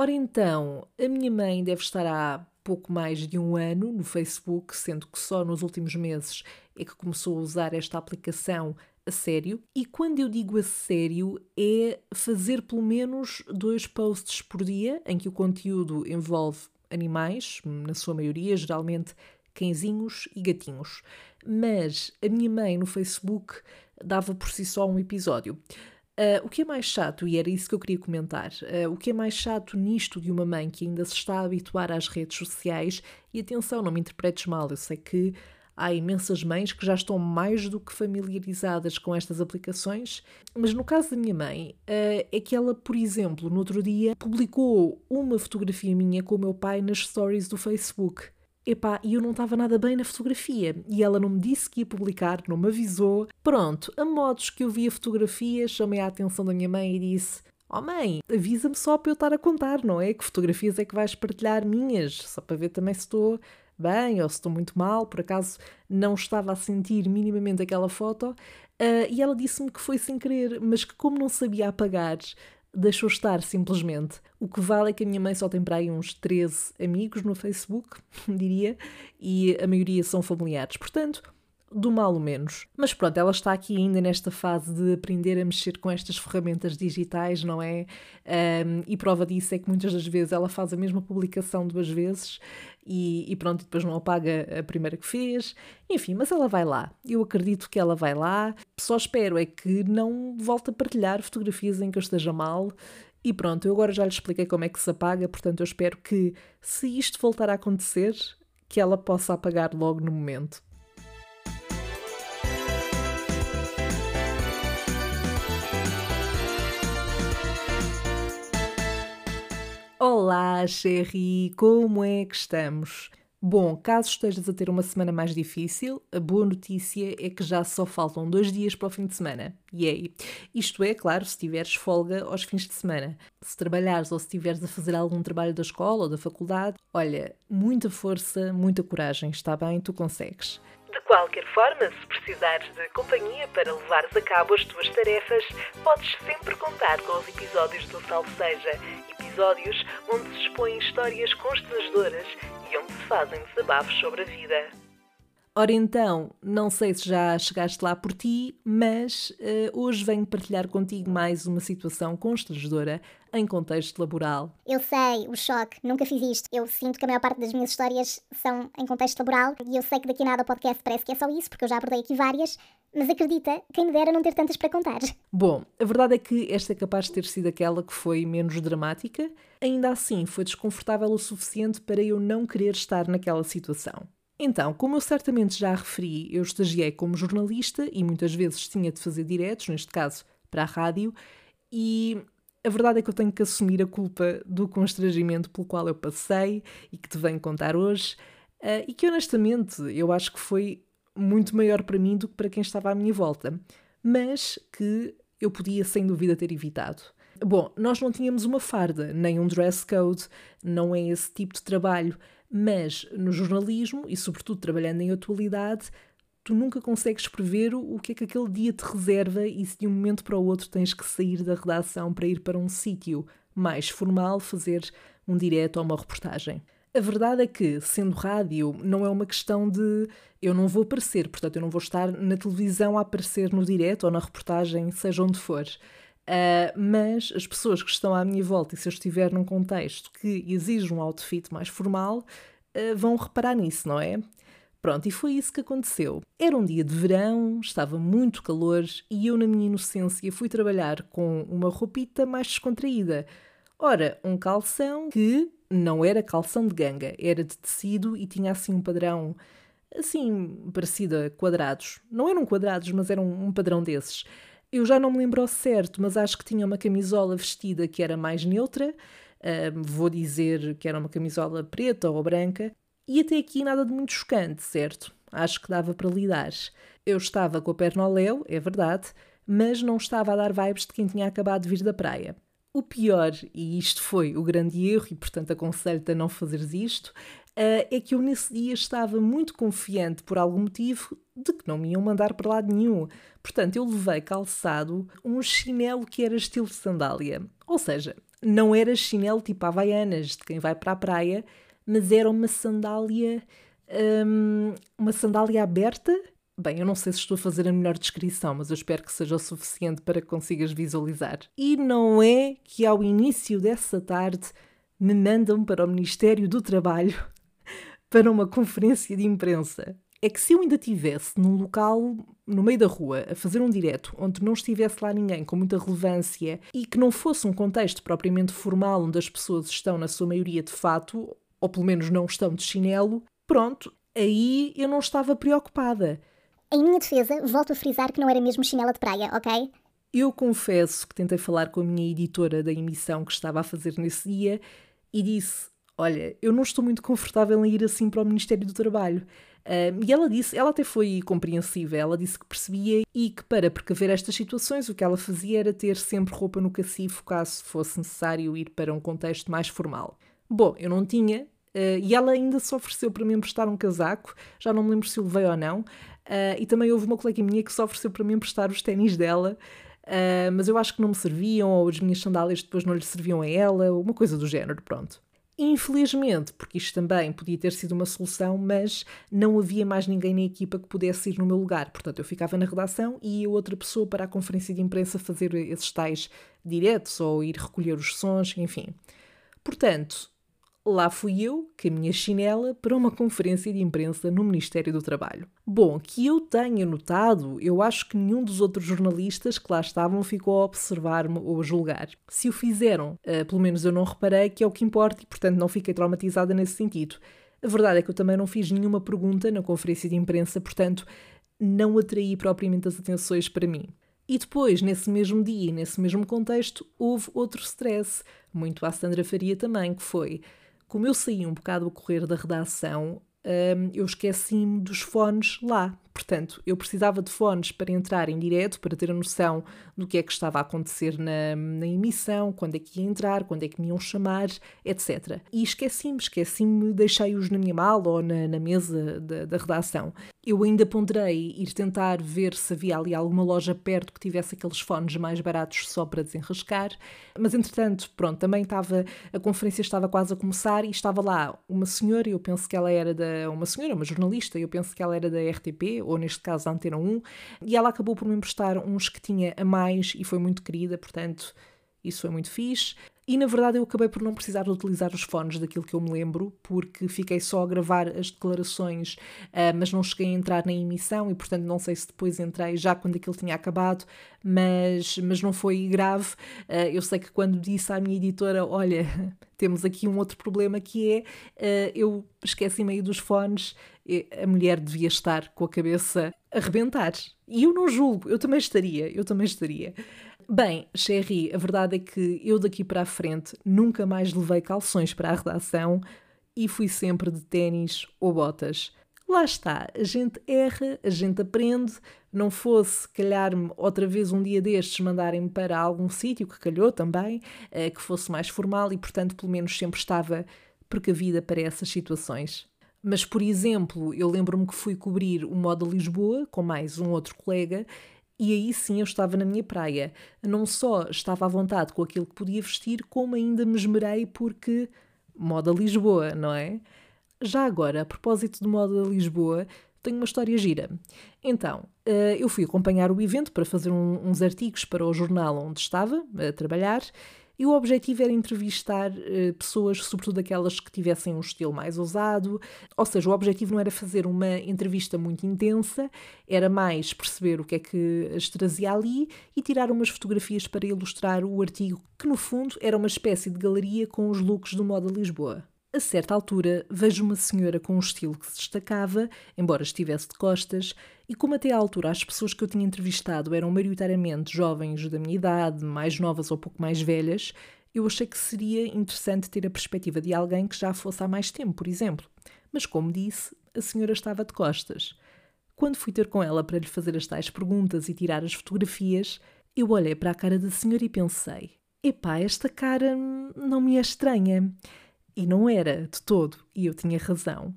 Ora então, a minha mãe deve estar há pouco mais de um ano no Facebook, sendo que só nos últimos meses é que começou a usar esta aplicação a sério. E quando eu digo a sério, é fazer pelo menos dois posts por dia em que o conteúdo envolve animais, na sua maioria, geralmente cãezinhos e gatinhos. Mas a minha mãe no Facebook dava por si só um episódio. Uh, o que é mais chato, e era isso que eu queria comentar, uh, o que é mais chato nisto de uma mãe que ainda se está a habituar às redes sociais, e atenção, não me interpretes mal, eu sei que há imensas mães que já estão mais do que familiarizadas com estas aplicações, mas no caso da minha mãe, uh, é que ela, por exemplo, no outro dia publicou uma fotografia minha com o meu pai nas stories do Facebook. Epá, e eu não estava nada bem na fotografia. E ela não me disse que ia publicar, não me avisou. Pronto, a modos que eu vi a fotografia, chamei a atenção da minha mãe e disse: Oh mãe, avisa-me só para eu estar a contar, não é? Que fotografias é que vais partilhar minhas? Só para ver também se estou bem ou se estou muito mal, por acaso não estava a sentir minimamente aquela foto. Uh, e ela disse-me que foi sem querer, mas que como não sabia apagar, deixou estar simplesmente. O que vale é que a minha mãe só tem para aí uns 13 amigos no Facebook, diria, e a maioria são familiares. Portanto, do mal o menos. Mas pronto, ela está aqui ainda nesta fase de aprender a mexer com estas ferramentas digitais, não é? Um, e prova disso é que muitas das vezes ela faz a mesma publicação duas vezes e, e pronto, depois não apaga a primeira que fez. Enfim, mas ela vai lá. Eu acredito que ela vai lá. Só espero é que não volte a partilhar fotografias em que eu esteja mal. E pronto, eu agora já lhe expliquei como é que se apaga, portanto eu espero que, se isto voltar a acontecer, que ela possa apagar logo no momento. Olá, Sherry, como é que estamos? Bom, caso estejas a ter uma semana mais difícil, a boa notícia é que já só faltam dois dias para o fim de semana. Yay! Isto é, claro, se tiveres folga aos fins de semana. Se trabalhares ou se estiveres a fazer algum trabalho da escola ou da faculdade, olha, muita força, muita coragem, está bem? Tu consegues. Qualquer forma, se precisares de companhia para levares a cabo as tuas tarefas, podes sempre contar com os episódios do Salve Seja episódios onde se expõem histórias constrangedoras e onde se fazem desabafos sobre a vida. Ora então, não sei se já chegaste lá por ti, mas uh, hoje venho partilhar contigo mais uma situação constrangedora em contexto laboral. Eu sei, o choque, nunca fiz isto. Eu sinto que a maior parte das minhas histórias são em contexto laboral e eu sei que daqui a nada o podcast parece que é só isso, porque eu já abordei aqui várias, mas acredita, quem me dera não ter tantas para contar. Bom, a verdade é que esta é capaz de ter sido aquela que foi menos dramática, ainda assim foi desconfortável o suficiente para eu não querer estar naquela situação. Então, como eu certamente já referi, eu estagiei como jornalista e muitas vezes tinha de fazer diretos, neste caso para a rádio, e a verdade é que eu tenho que assumir a culpa do constrangimento pelo qual eu passei e que te venho contar hoje, uh, e que honestamente eu acho que foi muito maior para mim do que para quem estava à minha volta, mas que eu podia sem dúvida ter evitado. Bom, nós não tínhamos uma farda, nem um dress code, não é esse tipo de trabalho. Mas no jornalismo, e sobretudo trabalhando em atualidade, tu nunca consegues prever o que é que aquele dia te reserva e se de um momento para o outro tens que sair da redação para ir para um sítio mais formal fazer um direto ou uma reportagem. A verdade é que, sendo rádio, não é uma questão de eu não vou aparecer, portanto, eu não vou estar na televisão a aparecer no direto ou na reportagem, seja onde for. Uh, mas as pessoas que estão à minha volta, e se eu estiver num contexto que exige um outfit mais formal, uh, vão reparar nisso, não é? Pronto, e foi isso que aconteceu. Era um dia de verão, estava muito calor e eu, na minha inocência, fui trabalhar com uma roupita mais descontraída. Ora, um calção que não era calção de ganga, era de tecido e tinha assim um padrão assim parecido a quadrados. Não eram quadrados, mas eram um padrão desses. Eu já não me lembro ao certo, mas acho que tinha uma camisola vestida que era mais neutra. Uh, vou dizer que era uma camisola preta ou branca. E até aqui nada de muito chocante, certo? Acho que dava para lidar. Eu estava com a perna ao léu, é verdade, mas não estava a dar vibes de quem tinha acabado de vir da praia. O pior, e isto foi o grande erro, e portanto aconselho-te a não fazeres isto, uh, é que eu nesse dia estava muito confiante, por algum motivo, de que não me iam mandar para lado nenhum. Portanto, eu levei calçado um chinelo que era estilo sandália. Ou seja, não era chinelo tipo havaianas, de quem vai para a praia, mas era uma sandália. Hum, uma sandália aberta. Bem, eu não sei se estou a fazer a melhor descrição, mas eu espero que seja o suficiente para que consigas visualizar. E não é que ao início dessa tarde me mandam para o Ministério do Trabalho para uma conferência de imprensa. É que se eu ainda estivesse num local no meio da rua a fazer um direto onde não estivesse lá ninguém com muita relevância e que não fosse um contexto propriamente formal onde as pessoas estão, na sua maioria, de fato, ou pelo menos não estão de chinelo, pronto, aí eu não estava preocupada. Em minha defesa, volto a frisar que não era mesmo chinela de praia, ok? Eu confesso que tentei falar com a minha editora da emissão que estava a fazer nesse dia e disse: Olha, eu não estou muito confortável em ir assim para o Ministério do Trabalho. E ela disse, ela até foi compreensiva, ela disse que percebia e que para precaver estas situações o que ela fazia era ter sempre roupa no cacifo caso fosse necessário ir para um contexto mais formal. Bom, eu não tinha, uh, e ela ainda se ofereceu para me emprestar um casaco, já não me lembro se o levei ou não, uh, e também houve uma colega minha que se ofereceu para me emprestar os ténis dela, Uh, mas eu acho que não me serviam, ou as minhas sandálias depois não lhe serviam a ela, uma coisa do género, pronto. Infelizmente, porque isto também podia ter sido uma solução, mas não havia mais ninguém na equipa que pudesse ir no meu lugar. Portanto, eu ficava na redação e ia outra pessoa para a conferência de imprensa fazer esses tais diretos ou ir recolher os sons, enfim. Portanto, Lá fui eu, com a minha chinela, para uma conferência de imprensa no Ministério do Trabalho. Bom, que eu tenha notado, eu acho que nenhum dos outros jornalistas que lá estavam ficou a observar-me ou a julgar. Se o fizeram, uh, pelo menos eu não reparei, que é o que importa e, portanto, não fiquei traumatizada nesse sentido. A verdade é que eu também não fiz nenhuma pergunta na conferência de imprensa, portanto, não atraí propriamente as atenções para mim. E depois, nesse mesmo dia e nesse mesmo contexto, houve outro stress, muito à Sandra Faria também, que foi como eu saí um bocado a correr da redação, um, eu esqueci-me dos fones lá. Portanto, eu precisava de fones para entrar em direto, para ter a noção do que é que estava a acontecer na, na emissão, quando é que ia entrar, quando é que me iam chamar, etc. E esqueci-me, esqueci-me, deixei-os na minha mala ou na, na mesa da, da redação. Eu ainda ponderei ir tentar ver se havia ali alguma loja perto que tivesse aqueles fones mais baratos só para desenrascar, mas entretanto, pronto, também estava, a conferência estava quase a começar e estava lá uma senhora, eu penso que ela era da, uma senhora, uma jornalista, eu penso que ela era da RTP, ou neste caso da Antena 1, e ela acabou por me emprestar uns que tinha a mais e foi muito querida, portanto, isso foi muito fixe. E na verdade eu acabei por não precisar de utilizar os fones daquilo que eu me lembro, porque fiquei só a gravar as declarações, uh, mas não cheguei a entrar na emissão e portanto não sei se depois entrei já quando aquilo tinha acabado, mas, mas não foi grave. Uh, eu sei que quando disse à minha editora: Olha, temos aqui um outro problema que é uh, eu esqueci meio dos fones, a mulher devia estar com a cabeça a rebentar. E eu não julgo, eu também estaria, eu também estaria. Bem, Sherry, a verdade é que eu daqui para a frente nunca mais levei calções para a redação e fui sempre de ténis ou botas. Lá está, a gente erra, a gente aprende. Não fosse calhar-me outra vez um dia destes mandarem-me para algum sítio, que calhou também, eh, que fosse mais formal e, portanto, pelo menos sempre estava precavida para essas situações. Mas, por exemplo, eu lembro-me que fui cobrir o Moda Lisboa com mais um outro colega e aí sim eu estava na minha praia. Não só estava à vontade com aquilo que podia vestir, como ainda me esmerei porque moda Lisboa, não é? Já agora, a propósito de moda Lisboa, tenho uma história gira. Então, eh, eu fui acompanhar o evento para fazer uns artigos para o jornal onde estava a trabalhar e o objetivo era entrevistar uh, pessoas, sobretudo aquelas que tivessem um estilo mais ousado, ou seja, o objetivo não era fazer uma entrevista muito intensa, era mais perceber o que é que as trazia ali e tirar umas fotografias para ilustrar o artigo, que no fundo era uma espécie de galeria com os looks do Moda Lisboa. A certa altura, vejo uma senhora com um estilo que se destacava, embora estivesse de costas, e como até à altura as pessoas que eu tinha entrevistado eram maioritariamente jovens da minha idade, mais novas ou pouco mais velhas, eu achei que seria interessante ter a perspectiva de alguém que já fosse há mais tempo, por exemplo. Mas, como disse, a senhora estava de costas. Quando fui ter com ela para lhe fazer as tais perguntas e tirar as fotografias, eu olhei para a cara da senhora e pensei: epá, esta cara não me é estranha. E não era de todo, e eu tinha razão.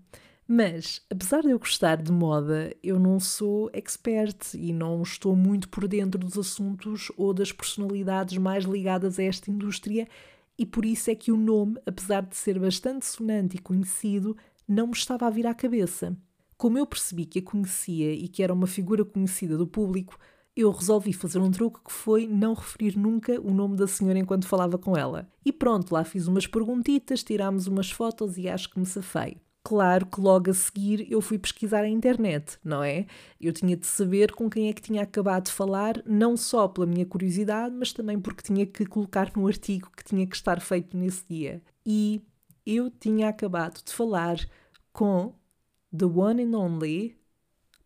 Mas, apesar de eu gostar de moda, eu não sou expert e não estou muito por dentro dos assuntos ou das personalidades mais ligadas a esta indústria e por isso é que o nome, apesar de ser bastante sonante e conhecido, não me estava a vir à cabeça. Como eu percebi que a conhecia e que era uma figura conhecida do público, eu resolvi fazer um truque que foi não referir nunca o nome da senhora enquanto falava com ela. E pronto, lá fiz umas perguntitas, tirámos umas fotos e acho que me safei. Claro que logo a seguir eu fui pesquisar a internet, não é? Eu tinha de saber com quem é que tinha acabado de falar, não só pela minha curiosidade, mas também porque tinha que colocar no artigo que tinha que estar feito nesse dia. E eu tinha acabado de falar com the one and only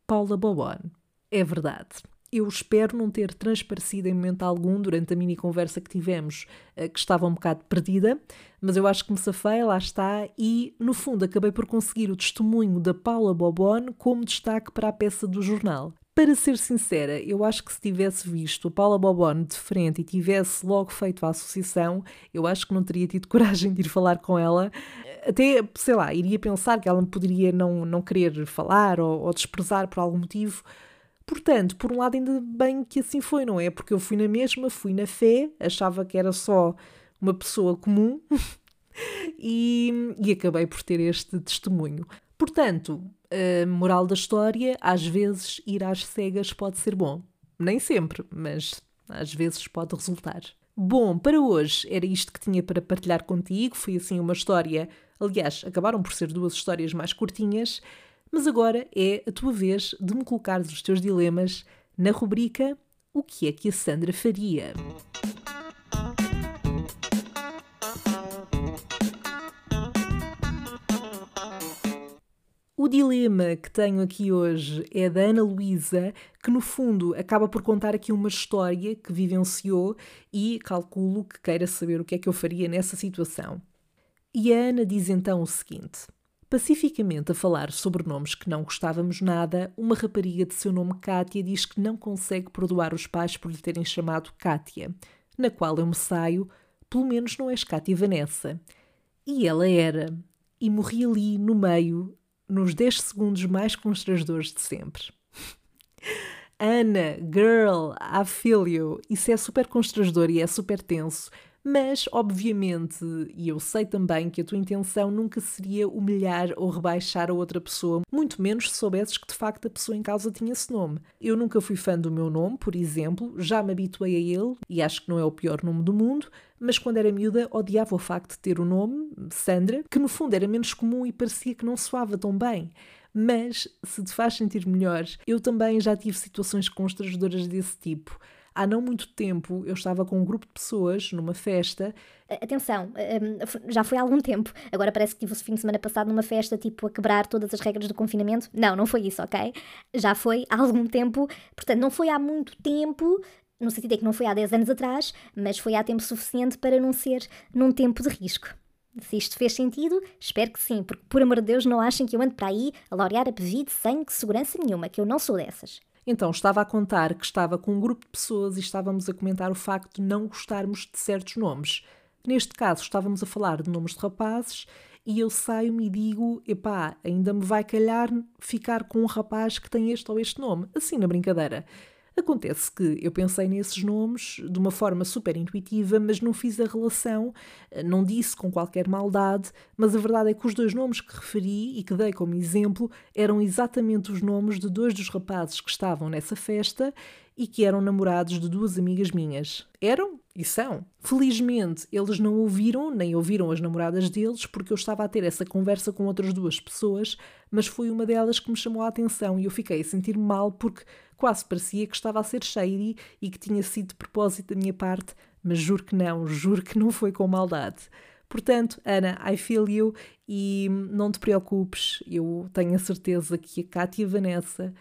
Paula Bobon. É verdade. Eu espero não ter transparecido em momento algum durante a mini conversa que tivemos, eh, que estava um bocado perdida, mas eu acho que me safei, lá está, e no fundo acabei por conseguir o testemunho da Paula Bobon como destaque para a peça do jornal. Para ser sincera, eu acho que se tivesse visto a Paula Bobon de frente e tivesse logo feito a associação, eu acho que não teria tido coragem de ir falar com ela. Até, sei lá, iria pensar que ela poderia não, não querer falar ou, ou desprezar por algum motivo. Portanto, por um lado, ainda bem que assim foi, não é? Porque eu fui na mesma, fui na fé, achava que era só uma pessoa comum e, e acabei por ter este testemunho. Portanto, a moral da história, às vezes ir às cegas pode ser bom. Nem sempre, mas às vezes pode resultar. Bom, para hoje era isto que tinha para partilhar contigo. Foi assim uma história. Aliás, acabaram por ser duas histórias mais curtinhas. Mas agora é a tua vez de me colocares os teus dilemas na rubrica O que é que a Sandra faria? O dilema que tenho aqui hoje é da Ana Luísa, que no fundo acaba por contar aqui uma história que vivenciou e calculo que queira saber o que é que eu faria nessa situação. E a Ana diz então o seguinte: Pacificamente a falar sobre nomes que não gostávamos nada, uma rapariga de seu nome Kátia diz que não consegue perdoar os pais por lhe terem chamado Kátia, na qual eu me saio, pelo menos não és Kátia Vanessa. E ela era, e morri ali, no meio, nos 10 segundos mais constrangedores de sempre. Ana, girl, I feel you. Isso é super constrangedor e é super tenso. Mas, obviamente, e eu sei também que a tua intenção nunca seria humilhar ou rebaixar a outra pessoa, muito menos se soubesses que de facto a pessoa em causa tinha esse nome. Eu nunca fui fã do meu nome, por exemplo, já me habituei a ele e acho que não é o pior nome do mundo, mas quando era miúda odiava o facto de ter o nome, Sandra, que no fundo era menos comum e parecia que não soava tão bem. Mas, se te faz sentir melhor, eu também já tive situações constrangedoras desse tipo há não muito tempo eu estava com um grupo de pessoas numa festa. Atenção, já foi há algum tempo. Agora parece que tive o fim de semana passado numa festa, tipo, a quebrar todas as regras do confinamento. Não, não foi isso, ok? Já foi há algum tempo. Portanto, não foi há muito tempo, no sentido é que não foi há 10 anos atrás, mas foi há tempo suficiente para não ser num tempo de risco. Se isto fez sentido, espero que sim, porque por amor de Deus não achem que eu ando para aí a laurear a pedido sem segurança nenhuma, que eu não sou dessas. Então estava a contar que estava com um grupo de pessoas e estávamos a comentar o facto de não gostarmos de certos nomes. Neste caso, estávamos a falar de nomes de rapazes e eu saio-me e digo: epá, ainda me vai calhar ficar com um rapaz que tem este ou este nome, assim na brincadeira. Acontece que eu pensei nesses nomes de uma forma super intuitiva, mas não fiz a relação, eh, não disse com qualquer maldade, mas a verdade é que os dois nomes que referi e que dei como exemplo eram exatamente os nomes de dois dos rapazes que estavam nessa festa e que eram namorados de duas amigas minhas. Eram e são. Felizmente, eles não ouviram, nem ouviram as namoradas deles, porque eu estava a ter essa conversa com outras duas pessoas, mas foi uma delas que me chamou a atenção e eu fiquei a sentir mal porque Quase parecia que estava a ser shady e que tinha sido de propósito da minha parte, mas juro que não, juro que não foi com maldade. Portanto, Ana, I feel you e não te preocupes, eu tenho a certeza que a Cátia Vanessa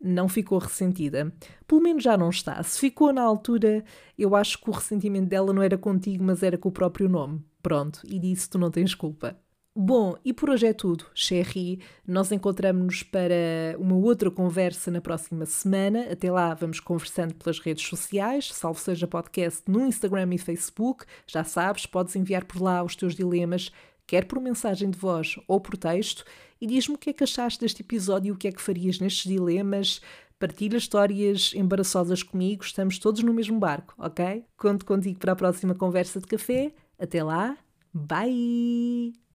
não ficou ressentida. Pelo menos já não está. Se ficou na altura, eu acho que o ressentimento dela não era contigo, mas era com o próprio nome. Pronto, e disso tu não tens culpa. Bom, e por hoje é tudo, Sherry. Nós encontramos-nos para uma outra conversa na próxima semana. Até lá, vamos conversando pelas redes sociais, salvo seja podcast no Instagram e Facebook. Já sabes, podes enviar por lá os teus dilemas, quer por mensagem de voz ou por texto, e diz-me o que é que achaste deste episódio e o que é que farias nestes dilemas. Partilha histórias embaraçosas comigo, estamos todos no mesmo barco, ok? Conto contigo para a próxima conversa de café. Até lá, bye!